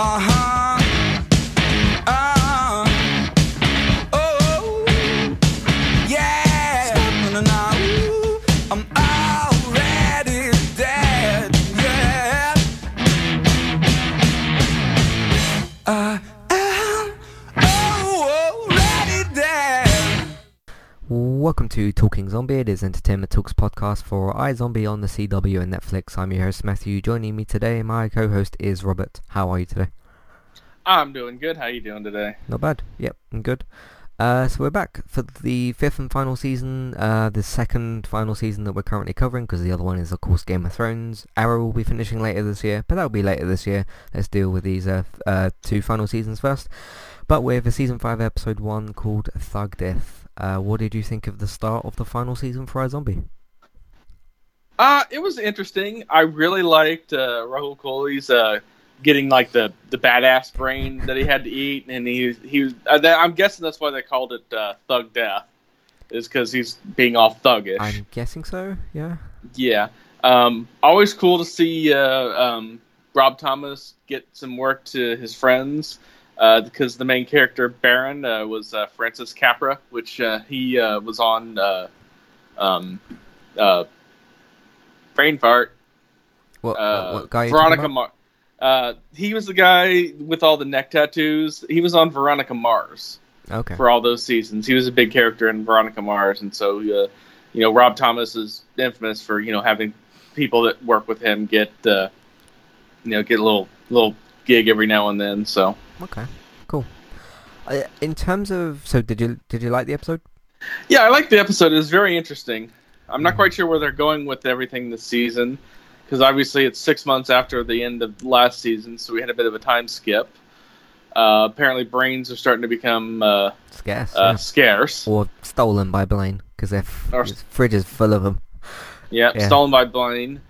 Uh, to Talking Zombie. It is Entertainment Talks podcast for iZombie on the CW and Netflix. I'm your host Matthew. Joining me today, my co-host is Robert. How are you today? I'm doing good. How are you doing today? Not bad. Yep, I'm good. Uh, so we're back for the fifth and final season, uh, the second final season that we're currently covering, because the other one is of course Game of Thrones. Arrow will be finishing later this year, but that'll be later this year. Let's deal with these uh, uh, two final seasons first. But with a season five episode one called Thug Death. Uh, what did you think of the start of the final season for iZombie? Uh, it was interesting. I really liked uh, Rahul Kohli's uh, getting like the, the badass brain that he had to eat, and he he was. Uh, that, I'm guessing that's why they called it uh, Thug Death, is because he's being all thuggish. I'm guessing so. Yeah. Yeah. Um, always cool to see uh, um, Rob Thomas get some work to his friends uh, because the main character Baron uh, was uh, Francis Capra, which uh, he uh, was on uh, um, uh, Brain Fart. What, Uh, what, what guy? Veronica? Mars. Uh, he was the guy with all the neck tattoos. He was on Veronica Mars Okay. for all those seasons. He was a big character in Veronica Mars, and so uh, you know Rob Thomas is infamous for you know having people that work with him get uh, you know get a little little gig every now and then. So Okay. Cool. Uh, in terms of, so did you did you like the episode? yeah, I like the episode. It was very interesting. I'm not Mhm. quite sure where they're going with everything this season because obviously it's six months after the end of last season, so we had a bit of a time skip. Uh, apparently, brains are starting to become uh, Scarce. uh, yeah. scarce. Or stolen by Blaine, because their f- Or- fridge is full of them. Yeah, Yeah. stolen by Blaine.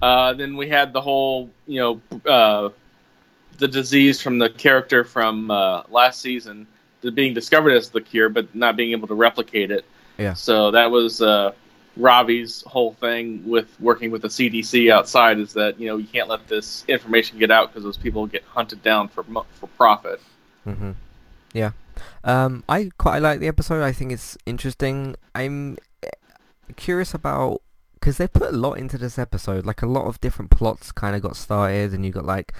Uh, then we had the whole, you know, uh, the disease from the character from uh, last season being discovered as the cure, but not being able to replicate it. Yeah. So that was uh, Robbie's whole thing with working with the CDC outside is that you know you can't let this information get out because those people get hunted down for for profit. Mm-hmm. Yeah. Um, I quite like the episode. I think it's interesting. I'm eh, curious about because they put a lot into this episode. Like a lot of different plots kind of got started, and you got like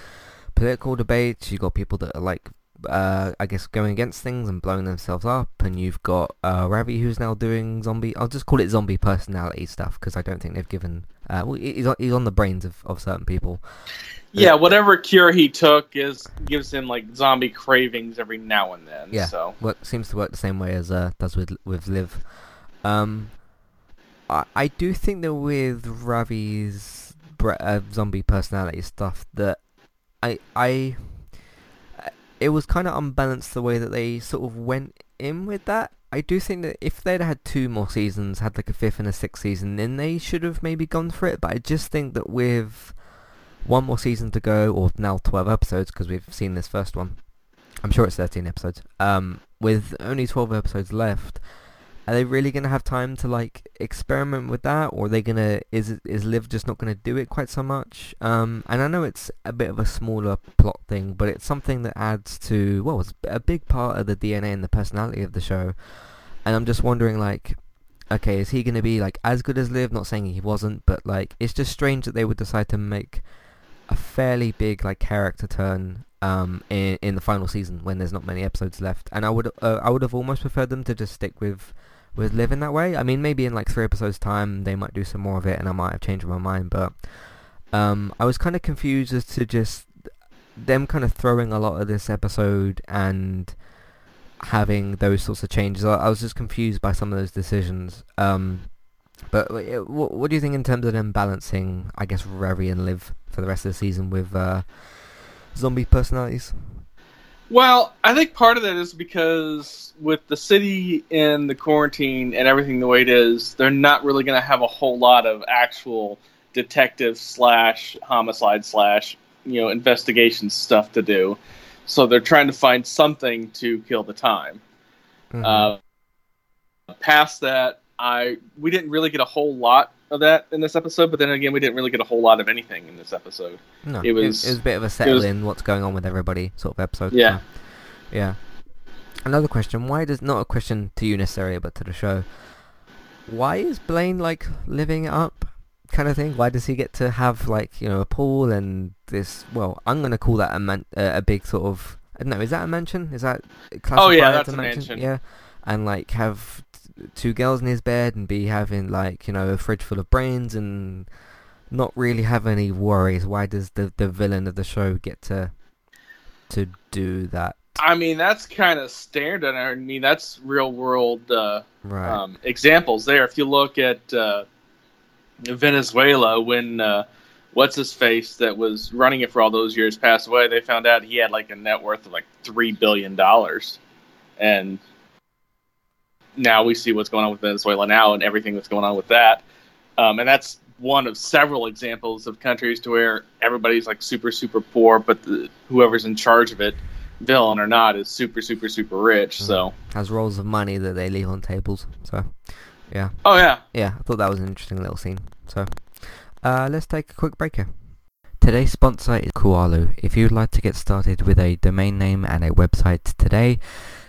political debates. you've got people that are like, uh, I guess going against things and blowing themselves up, and you've got uh, Ravi who's now doing zombie. I'll just call it zombie personality stuff because I don't think they've given. Uh, well, he's on, he's on the brains of, of certain people. Yeah, whatever cure he took is gives him like zombie cravings every now and then. Yeah. So work seems to work the same way as uh, does with with Liv. Um, I I do think that with Ravi's uh, zombie personality stuff that I it was kind of unbalanced the way that they sort of went in with that. I do think that if they'd had two more seasons, had like a fifth and a sixth season, then they should have maybe gone for it. But I just think that with one more season to go, or now 12 episodes, because we've seen this first one. I'm sure it's 13 episodes. Um, with only 12 episodes left, are they really gonna have time to like experiment with that, or are they gonna is it- is Liv just not gonna do it quite so much? Um, and I know it's a bit of a smaller plot thing, but it's something that adds to well, it's a big part of the DNA and the personality of the show. And I'm just wondering, like, okay, is he gonna be like as good as Liv? Not saying he wasn't, but like, it's just strange that they would decide to make a fairly big like character turn um in in the final season when there's not many episodes left and i would uh, i would have almost preferred them to just stick with with living that way i mean maybe in like three episodes time they might do some more of it and i might have changed my mind but um i was kind of confused as to just them kind of throwing a lot of this episode and having those sorts of changes i, I was just confused by some of those decisions um but what, what do you think in terms of them balancing, I guess, Ravi and Liv for the rest of the season with uh, zombie personalities? Well, I think part of that is because with the city in the quarantine and everything the way it is, they're not really going to have a whole lot of actual detective slash homicide slash you know investigation stuff to do. So they're trying to find something to kill the time. Mhm. Uh, past that, I we didn't really get a whole lot of that in this episode, but then again, we didn't really get a whole lot of anything in this episode. No, It was- it, was a bit of a settle in what's going on with everybody sort of episode. Yeah. so, yeah. Another question: Why does not a question to you necessarily, but to the show? Why is Blaine like living up, kind of thing? Why does he get to have like you know a pool and this? Well, I'm gonna call that a man, uh, a big sort of. I. Is that a mansion? Is that Oh, yeah, that's a mansion? mansion. Yeah, and like have two girls in his bed and be having like you know a fridge full of brains and not really have any worries. Why does the the villain of the show get to to do that? I mean, that's kind of standard. I mean, that's real world uh, Right. um, examples there. If you look at uh, Venezuela, when uh, what's his face that was running it for all those years passed away, they found out he had like a net worth of like three billion dollars, and now we see what's going on with Venezuela now and everything that's going on with that. Um, and that's one of several examples of countries to where everybody's like super super poor, but the, whoever's in charge of it, villain or not, is super super super rich. So, Has rolls of money that they leave on tables. So, yeah, oh yeah, yeah. I thought that was an interesting little scene. So, uh, let's take a quick break here. Today's sponsor is Kualo. If you'd like to get started with a domain name and a website today,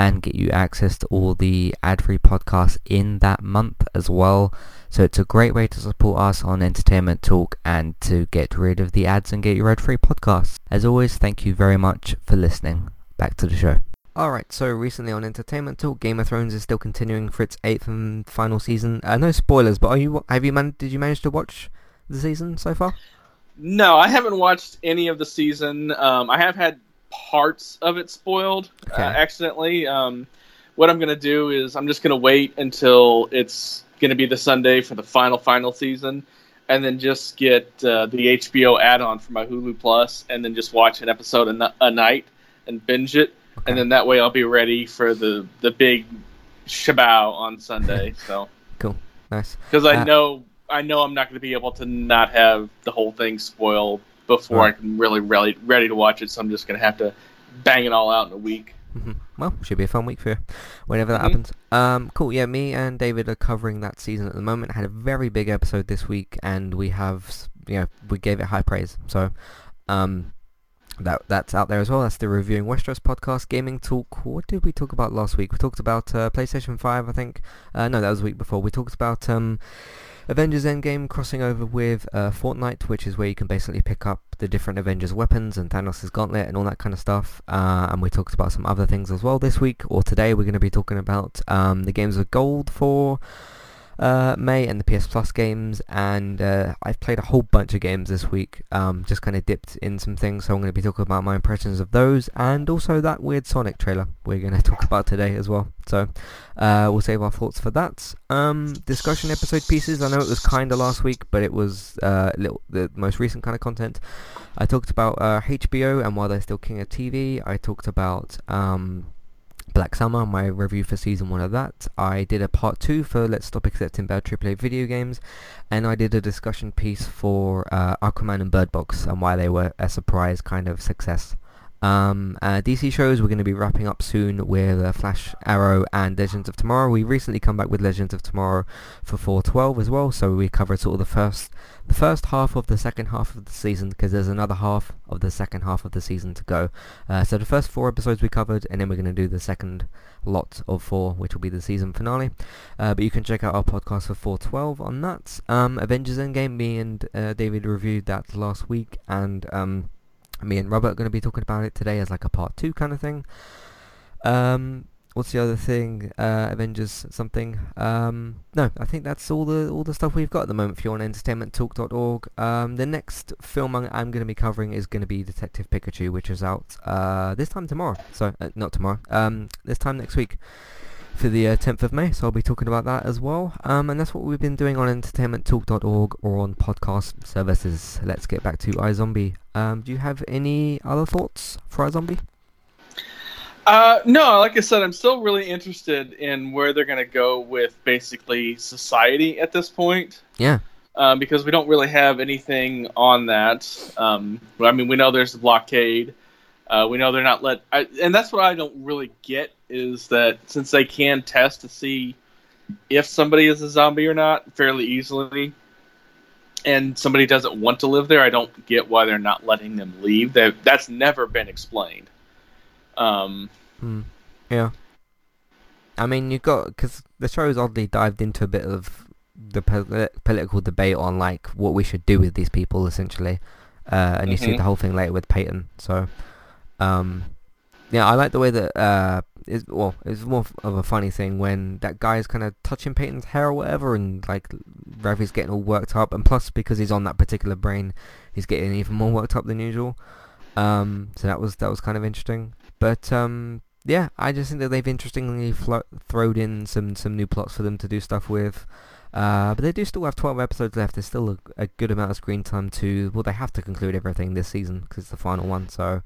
and get you access to all the ad-free podcasts in that month as well. So it's a great way to support us on Entertainment Talk and to get rid of the ads and get your ad-free podcasts. As always, thank you very much for listening. Back to the show. Alright, so recently on Entertainment Talk, Game of Thrones is still continuing for its eighth and final season. Uh, no spoilers, but are you have you man- did you manage to watch the season so far? no, I haven't watched any of the season. Um, I have had parts of it spoiled Okay. uh, accidentally. Um, what I'm gonna do is I'm just gonna wait until it's gonna be the Sunday for the final final season, and then just get uh, the HBO add-on for my Hulu Plus, and then just watch an episode a, n- a night and binge it, Okay. and then that way I'll be ready for the the big shabao on Sunday. So cool, Nice. because I Uh, know I know I'm not going to be able to not have the whole thing spoiled before Right. I can really really ready to watch it. So I'm just going to have to bang it all out in a week. hmm Well, should be a fun week for you, whenever that Mhm. happens. Um, cool. Yeah, me and David are covering that season at the moment. Had a very big episode this week, and we have, you know, we gave it high praise. So, um, that that's out there as well. That's the reviewing Westeros podcast, gaming talk. What did we talk about last week? We talked about uh, PlayStation Five, I think. Uh, no, that was the week before. We talked about um, Avengers Endgame crossing over with uh, Fortnite, which is where you can basically pick up the different Avengers weapons and Thanos' gauntlet and all that kind of stuff. Uh, and we talked about some other things as well this week, or today we're going to be talking about um, the games of gold for uh, May and the PS Plus games. And uh, I've played a whole bunch of games this week, um, just kind of dipped in some things. So I'm going to be talking about my impressions of those and also that weird Sonic trailer we're going to talk about today as well. So uh, we'll save our thoughts for that. Um, discussion episode pieces. I know it was kind of last week, but it was uh, little, the most recent kind of content. I talked about uh, HBO and why they're still king of TV. I talked about um, Black Summer, my review for season one of that. I did a part two for Let's Stop Accepting Bad AAA Video Games, and I did a discussion piece for uh, Aquaman and Bird Box and why they were a surprise kind of success. Um, uh, DC shows we're going to be wrapping up soon with uh, Flash, Arrow, and Legends of Tomorrow. We recently come back with Legends of Tomorrow for 412 as well, so we covered sort of the first the first half of the second half of the season because there's another half of the second half of the season to go. Uh, so the first four episodes we covered, and then we're going to do the second lot of four, which will be the season finale. Uh, but you can check out our podcast for 412 on that. Um, Avengers Endgame, me and uh, David reviewed that last week, and um, me and Robert are going to be talking about it today as like a part two kind of thing. Um, what's the other thing? Uh, Avengers something. Um, no, I think that's all the all the stuff we've got at the moment. If you're on entertainmenttalk.org, um, the next film I'm, going to be covering is going to be Detective Pikachu, which is out uh, this time tomorrow. So uh, not tomorrow. Um, this time next week for the uh, 10th of May. So I'll be talking about that as well. Um, and that's what we've been doing on entertainmenttalk.org or on podcast services. Let's get back to iZombie. Um, do you have any other thoughts for iZombie? Uh, no, like I said, I'm still really interested in where they're going to go with basically society at this point. Yeah. Um, because we don't really have anything on that. Um, I mean, we know there's the blockade. Uh, we know they're not let, I, and that's what I don't really get is that since they can test to see if somebody is a zombie or not fairly easily, and somebody doesn't want to live there, I don't get why they're not letting them leave. That that's never been explained. Um, Hmm. Yeah. I mean, you've got because the show's oddly dived into a bit of the pol- political debate on like what we should do with these people, essentially, uh, and you see Mhm. the whole thing later with Peyton. So, um, yeah, I like the way that uh, is well, it's more of a funny thing when that guy is kind of touching Peyton's hair or whatever, and like Ravi's getting all worked up, and plus because he's on that particular brain, he's getting even more worked up than usual. Um, so that was that was kind of interesting. But um, yeah, I just think that they've interestingly thrown in some some new plots for them to do stuff with. Uh, but they do still have 12 episodes left. There's still a, a good amount of screen time to. Well, they have to conclude everything this season because it's the final one. So,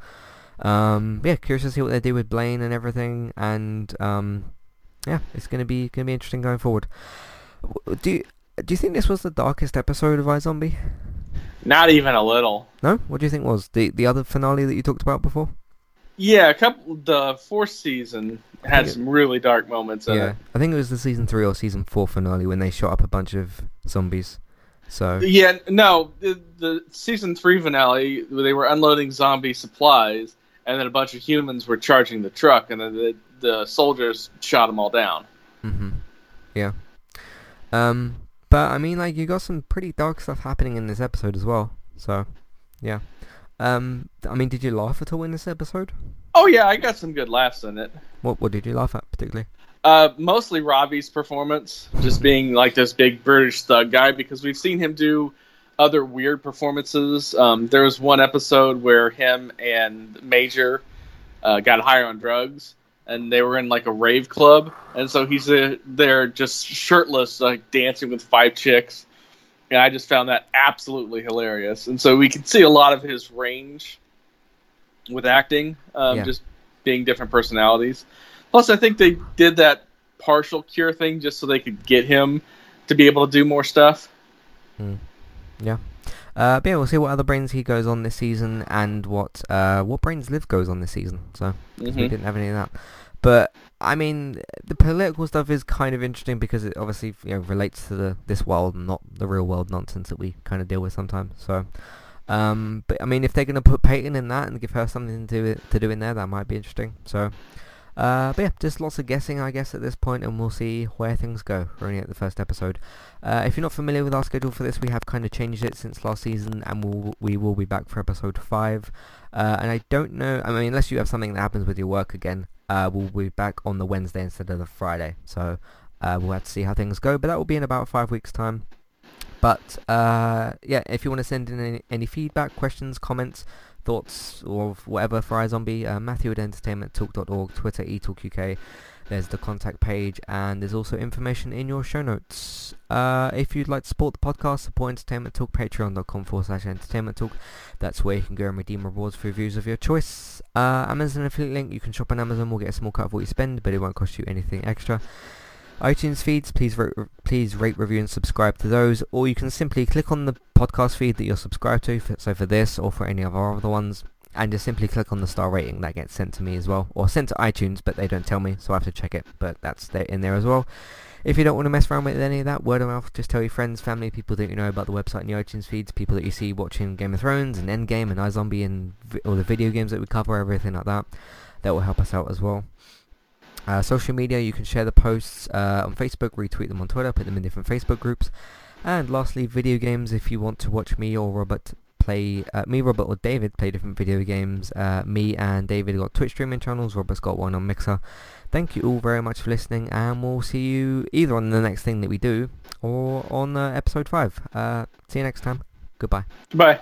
um, yeah, curious to see what they do with Blaine and everything. And um, yeah, it's gonna be gonna be interesting going forward. Do you, do you think this was the darkest episode of iZombie? not even a little. No. What do you think was the the other finale that you talked about before? Yeah, a couple. The fourth season had some really dark moments in Yeah, it. I think it was the season three or season four finale when they shot up a bunch of zombies. So Yeah, no, the, the season three finale, they were unloading zombie supplies, and then a bunch of humans were charging the truck, and then the, the soldiers shot them all down. Mm-hmm. Yeah. Um, but I mean, like, you got some pretty dark stuff happening in this episode as well. So, yeah. Um, I mean, did you laugh at all in this episode? Oh yeah, I got some good laughs in it. What What did you laugh at particularly? Uh, mostly Robbie's performance, just being like this big British thug guy, because we've seen him do other weird performances. Um, there was one episode where him and Major uh, got high on drugs, and they were in like a rave club, and so he's uh, there just shirtless, like dancing with five chicks, and I just found that absolutely hilarious. And so we can see a lot of his range with acting, um, Yeah. just being different personalities. Plus, I think they did that partial cure thing just so they could get him to be able to do more stuff. Uh, but yeah, we'll see what other brains he goes on this season and what uh what brains Liv goes on this season. So 'cause we didn't have any of that. But I mean, the political stuff is kind of interesting because it obviously you know relates to the this world, and not the real world nonsense that we kind of deal with sometimes. So, um, but I mean, if they're gonna put Peyton in that and give her something to do to do in there, that might be interesting. So, uh, but yeah, just lots of guessing, I guess, at this point, and we'll see where things go. We're only at the first episode. Uh, if you're not familiar with our schedule for this, we have kind of changed it since last season, and we'll, we will be back for episode five. Uh, and I don't know, I mean, unless you have something that happens with your work again, uh, we'll be back on the Wednesday instead of the Friday. So uh, we'll have to see how things go, but that will be in about five weeks' time. But uh, yeah, if you want to send in any, any feedback, questions, comments, thoughts, or whatever for iZombie, uh, Matthew at entertainmenttalk.org, Twitter, eTalkUK. There's the contact page, and there's also information in your show notes. Uh, if you'd like to support the podcast, support Entertainment Talk, patreon.com forward slash entertainment talk. That's where you can go and redeem rewards for reviews of your choice. Uh, Amazon affiliate link, you can shop on Amazon, we'll get a small cut of what you spend, but it won't cost you anything extra. iTunes feeds, please rate, please rate, review, and subscribe to those, or you can simply click on the podcast feed that you're subscribed to, for, so for this or for any of our other ones, and just simply click on the star rating that gets sent to me as well, or sent to iTunes, but they don't tell me, so I have to check it, but that's there, in there as well. If you don't want to mess around with any of that, word of mouth, just tell your friends, family, people that you know about the website and your iTunes feeds, people that you see watching Game of Thrones and Endgame and iZombie and vi- all the video games that we cover, everything like that. That will help us out as well. Uh, social media, you can share the posts uh, on Facebook, retweet them on Twitter, put them in different Facebook groups. And lastly, video games, if you want to watch me or Robert play, uh, me, Robert, or David play different video games. Uh, me and David got Twitch streaming channels. Robert's got one on Mixer. Thank you all very much for listening, and we'll see you either on the next thing that we do or on uh, episode five. Uh, see you next time. Goodbye. Bye.